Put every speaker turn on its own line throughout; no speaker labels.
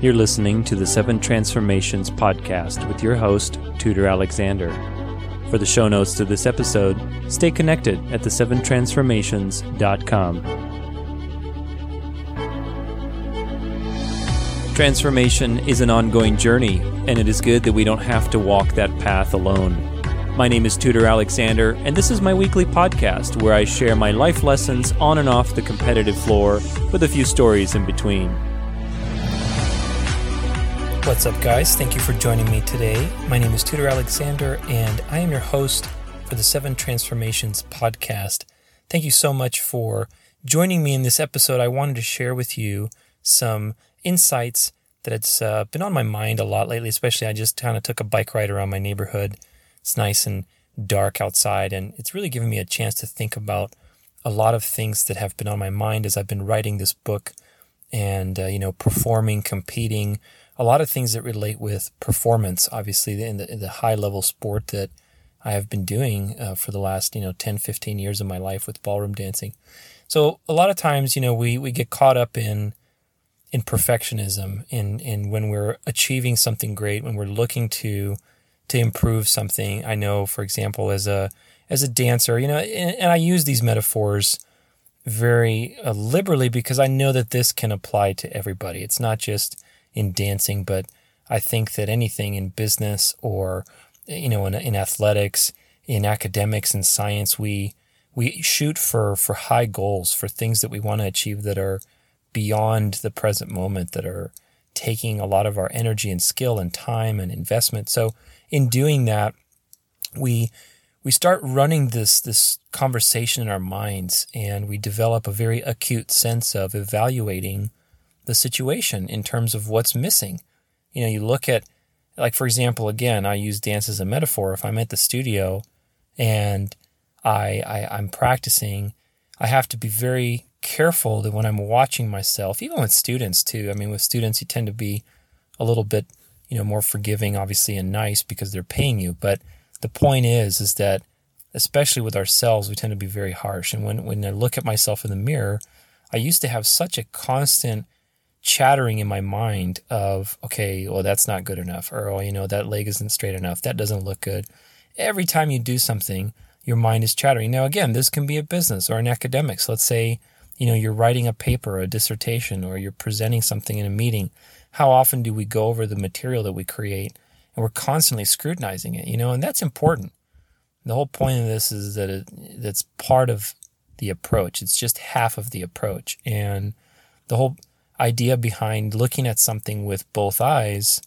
You're listening to the Seven Transformations podcast with your host, Tudor Alexander. For the show notes to this episode, stay connected at the7transformations.com. Transformation is an ongoing journey, and it is good that we don't have to walk that path alone. My name is Tudor Alexander, and this is my weekly podcast where I share my life lessons on and off the competitive floor with a few stories in between. What's up, guys? Thank you for joining me today. My name is Tudor Alexander, and I am your host for the Seven Transformations podcast. Thank you so much for joining me in this episode. I wanted to share with you some insights that it's uh, been on my mind a lot lately, especially I just kind of took a bike ride around my neighborhood. It's nice and dark outside, and it's really given me a chance to think about a lot of things that have been on my mind as I've been writing this book and, uh, you know, performing, competing, a lot of things that relate with performance, obviously, in the, in the high level sport that I have been doing uh, for the last, you know, 10, 15 years of my life with ballroom dancing. So a lot of times, you know, we, we get caught up in, in perfectionism in in when we're achieving something great when we're looking to to improve something i know for example as a as a dancer you know and, and i use these metaphors very uh, liberally because i know that this can apply to everybody it's not just in dancing but i think that anything in business or you know in, in athletics in academics and science we we shoot for for high goals for things that we want to achieve that are beyond the present moment that are taking a lot of our energy and skill and time and investment. So in doing that, we we start running this this conversation in our minds and we develop a very acute sense of evaluating the situation in terms of what's missing. You know, you look at like for example, again, I use dance as a metaphor. If I'm at the studio and I, I I'm practicing, I have to be very careful that when I'm watching myself, even with students too. I mean, with students, you tend to be a little bit, you know, more forgiving, obviously, and nice because they're paying you. But the point is, is that especially with ourselves, we tend to be very harsh. And when when I look at myself in the mirror, I used to have such a constant chattering in my mind of, okay, well, that's not good enough, or oh, you know, that leg isn't straight enough, that doesn't look good. Every time you do something, your mind is chattering. Now, again, this can be a business or an academics. Let's say you know, you're writing a paper, or a dissertation, or you're presenting something in a meeting, how often do we go over the material that we create and we're constantly scrutinizing it, you know, and that's important. The whole point of this is that it, that's part of the approach. It's just half of the approach. And the whole idea behind looking at something with both eyes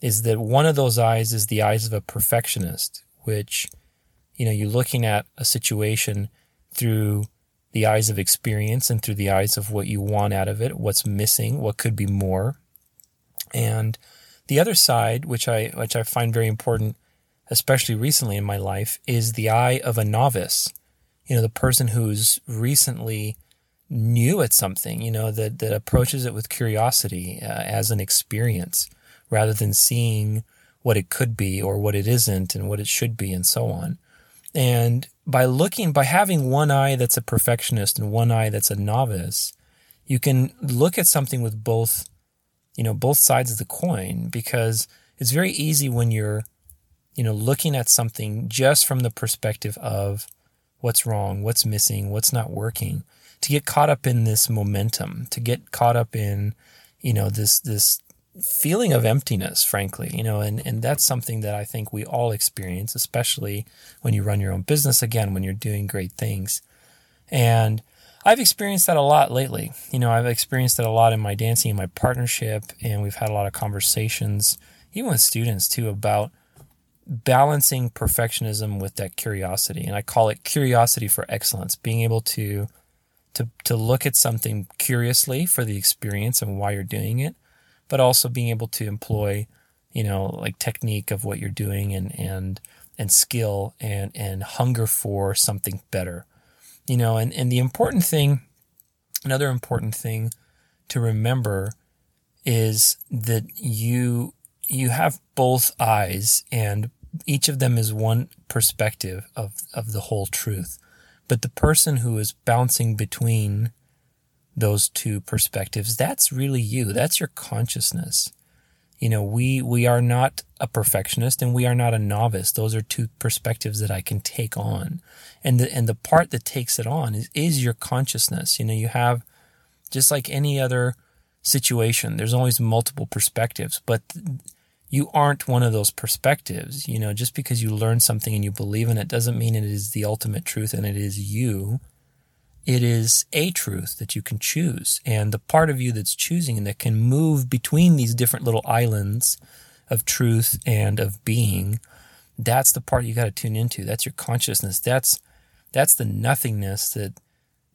is that one of those eyes is the eyes of a perfectionist, which, you know, you're looking at a situation through the eyes of experience and through the eyes of what you want out of it, what's missing, what could be more. And the other side, which I which I find very important, especially recently in my life, is the eye of a novice. You know, the person who's recently new at something, you know, that, that approaches it with curiosity uh, as an experience rather than seeing what it could be or what it isn't and what it should be and so on. And by looking, by having one eye that's a perfectionist and one eye that's a novice, you can look at something with both, you know, both sides of the coin because it's very easy when you're, you know, looking at something just from the perspective of what's wrong, what's missing, what's not working, to get caught up in this momentum, to get caught up in, you know, this, this feeling of emptiness, frankly, you know, and, and that's something that I think we all experience, especially when you run your own business again, when you're doing great things. And I've experienced that a lot lately. You know, I've experienced that a lot in my dancing, in my partnership, and we've had a lot of conversations, even with students too, about balancing perfectionism with that curiosity. And I call it curiosity for excellence, being able to to to look at something curiously for the experience and why you're doing it, but also being able to employ, you know, like technique of what you're doing and, and, and skill and, and hunger for something better, you know, and, and the important thing, another important thing to remember is that you, you have both eyes and each of them is one perspective of, of the whole truth. But the person who is bouncing between those two perspectives, that's really you. That's your consciousness. You know, we, we are not a perfectionist and we are not a novice. Those are two perspectives that I can take on. And the, and the part that takes it on is, is your consciousness. You know, you have just like any other situation, there's always multiple perspectives, but you aren't one of those perspectives. You know, just because you learn something and you believe in it doesn't mean it is the ultimate truth and it is you. It is a truth that you can choose. And the part of you that's choosing and that can move between these different little islands of truth and of being, that's the part you got to tune into. That's your consciousness. That's that's the nothingness that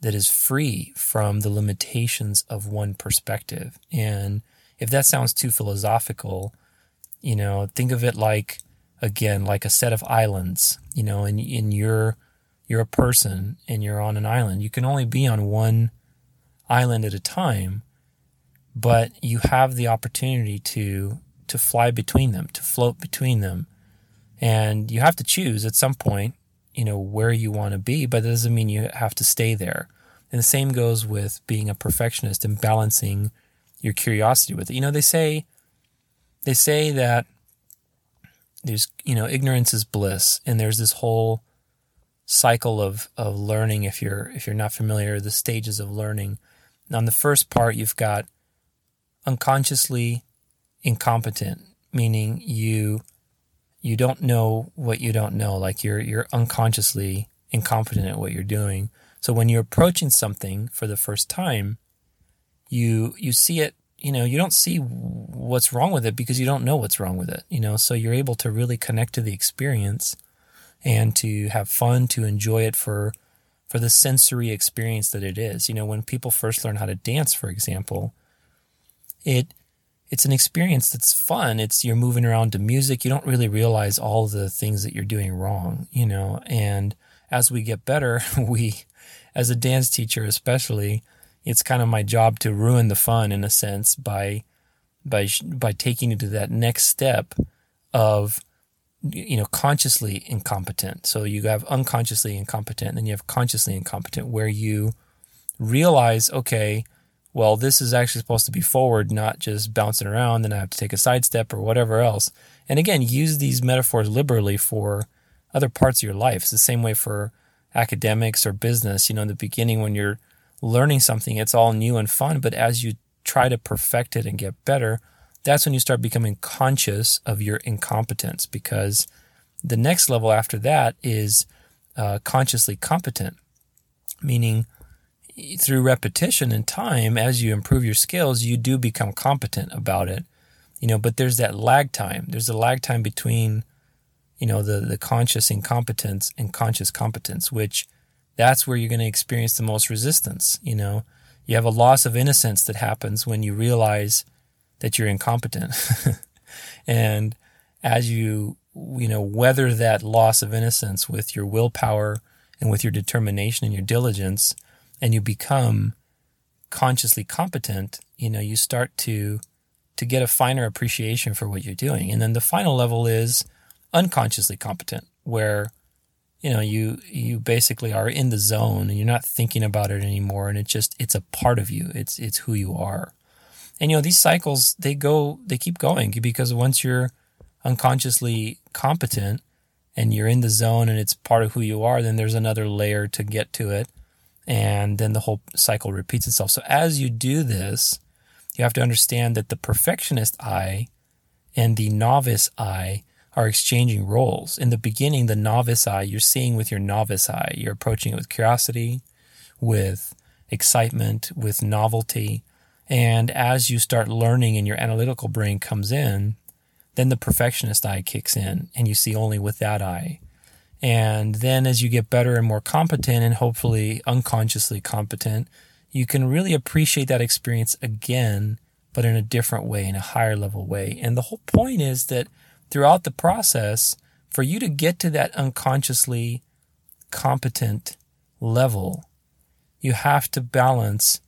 that is free from the limitations of one perspective. And if that sounds too philosophical, you know, think of it like again like a set of islands, you know, and in your you're a person and you're on an island. You can only be on one island at a time, but you have the opportunity to to fly between them, to float between them. And you have to choose at some point, you know, where you want to be, but that doesn't mean you have to stay there. And the same goes with being a perfectionist and balancing your curiosity with it. You know, they say they say that there's, you know, ignorance is bliss and there's this whole cycle of of learning if you're if you're not familiar the stages of learning. On the first part you've got unconsciously incompetent meaning you you don't know what you don't know like you're you're unconsciously incompetent at what you're doing. So when you're approaching something for the first time you you see it you know you don't see what's wrong with it because you don't know what's wrong with it you know so you're able to really connect to the experience and to have fun, to enjoy it for for the sensory experience that it is. You know, when people first learn how to dance, for example, it it's an experience that's fun. It's you're moving around to music. You don't really realize all the things that you're doing wrong, you know. And as we get better, we as a dance teacher especially, it's kind of my job to ruin the fun in a sense by by by taking you to that next step of you know, consciously incompetent. So you have unconsciously incompetent, and then you have consciously incompetent, where you realize, okay, well, this is actually supposed to be forward, not just bouncing around, then I have to take a sidestep or whatever else. And again, use these metaphors liberally for other parts of your life. It's the same way for academics or business. You know, in the beginning, when you're learning something, it's all new and fun, but as you try to perfect it and get better, that's when you start becoming conscious of your incompetence because the next level after that is uh, consciously competent, meaning through repetition and time, as you improve your skills, you do become competent about it. You know, but there's that lag time. There's a lag time between, you know, the, the conscious incompetence and conscious competence, which that's where you're going to experience the most resistance. You know, you have a loss of innocence that happens when you realize that you're incompetent. and as you, you know, weather that loss of innocence with your willpower and with your determination and your diligence, and you become consciously competent, you know, you start to to get a finer appreciation for what you're doing. And then the final level is unconsciously competent, where you know you you basically are in the zone and you're not thinking about it anymore and it just it's a part of you it's it's who you are and you know, these cycles they go they keep going because once you're unconsciously competent and you're in the zone and it's part of who you are, then there's another layer to get to it. And then the whole cycle repeats itself. So as you do this, you have to understand that the perfectionist eye and the novice eye are exchanging roles. In the beginning, the novice eye, you're seeing with your novice eye. You're approaching it with curiosity, with excitement, with novelty. And as you start learning and your analytical brain comes in, then the perfectionist eye kicks in and you see only with that eye. And then as you get better and more competent and hopefully unconsciously competent, you can really appreciate that experience again, but in a different way, in a higher level way. And the whole point is that throughout the process, for you to get to that unconsciously competent level, you have to balance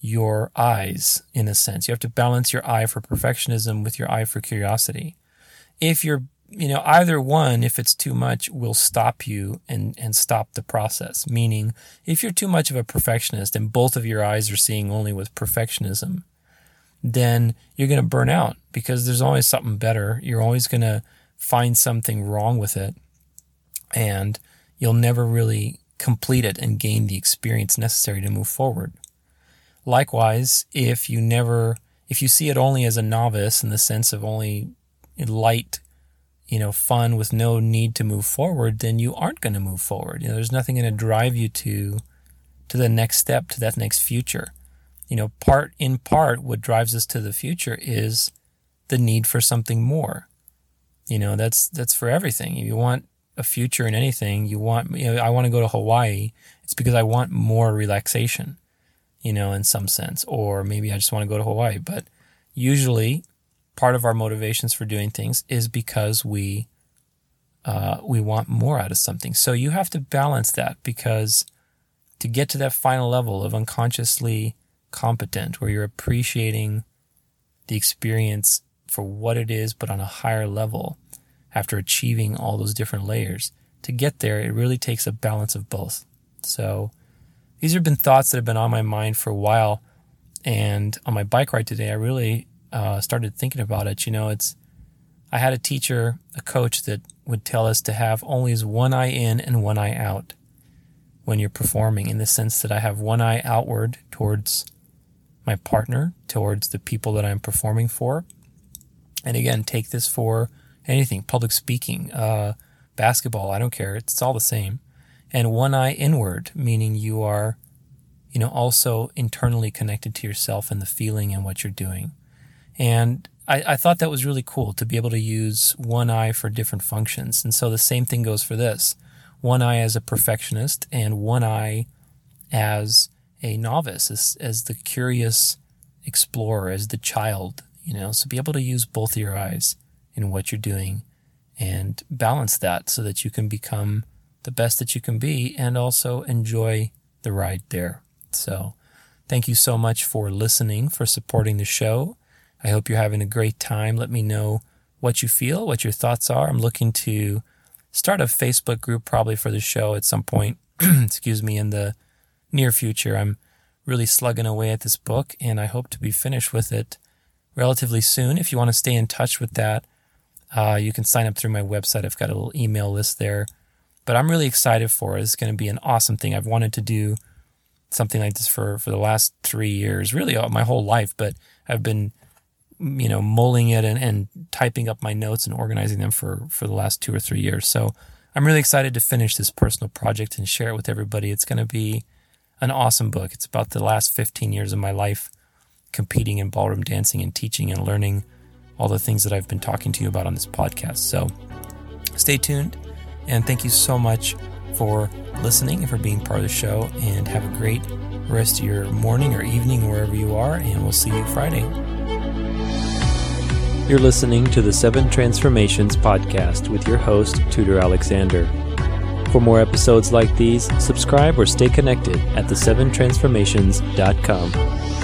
your eyes in a sense. You have to balance your eye for perfectionism with your eye for curiosity. If you're you know, either one, if it's too much, will stop you and, and stop the process. Meaning, if you're too much of a perfectionist and both of your eyes are seeing only with perfectionism, then you're going to burn out because there's always something better. You're always going to find something wrong with it and you'll never really complete it and gain the experience necessary to move forward. Likewise, if you never, if you see it only as a novice in the sense of only light you know, fun with no need to move forward, then you aren't going to move forward. You know, there's nothing going to drive you to to the next step, to that next future. You know, part in part, what drives us to the future is the need for something more. You know, that's that's for everything. If you want a future in anything, you want. You know, I want to go to Hawaii. It's because I want more relaxation. You know, in some sense, or maybe I just want to go to Hawaii. But usually, part of our motivations for doing things is because we uh, we want more out of something. So you have to balance that because to get to that final level of unconsciously competent, where you're appreciating the experience for what it is, but on a higher level after achieving all those different layers. To get there, it really takes a balance of both. So these have been thoughts that have been on my mind for a while. And on my bike ride today, I really uh, started thinking about it, you know, it's I had a teacher, a coach that would tell us to have only one eye in and one eye out when you're performing, in the sense that I have one eye outward towards my partner, towards the people that I'm performing for. And again, take this for anything public speaking, uh, basketball, I don't care, it's all the same. And one eye inward, meaning you are, you know, also internally connected to yourself and the feeling and what you're doing. And I, I, thought that was really cool to be able to use one eye for different functions. And so the same thing goes for this one eye as a perfectionist and one eye as a novice, as, as the curious explorer, as the child, you know. So be able to use both your eyes in what you're doing and balance that so that you can become the best that you can be and also enjoy the ride there. So thank you so much for listening, for supporting the show. I hope you're having a great time. Let me know what you feel, what your thoughts are. I'm looking to start a Facebook group probably for the show at some point, excuse me, in the near future. I'm really slugging away at this book and I hope to be finished with it relatively soon. If you want to stay in touch with that, uh, you can sign up through my website. I've got a little email list there. But I'm really excited for it. It's going to be an awesome thing. I've wanted to do something like this for, for the last three years, really my whole life, but I've been you know, mulling it and, and typing up my notes and organizing them for, for the last two or three years. So I'm really excited to finish this personal project and share it with everybody. It's going to be an awesome book. It's about the last 15 years of my life competing in ballroom dancing and teaching and learning all the things that I've been talking to you about on this podcast. So stay tuned and thank you so much for listening and for being part of the show and have a great rest of your morning or evening wherever you are and we'll see you Friday.
You're listening to the Seven Transformations podcast with your host, Tudor Alexander. For more episodes like these, subscribe or stay connected at the7transformations.com.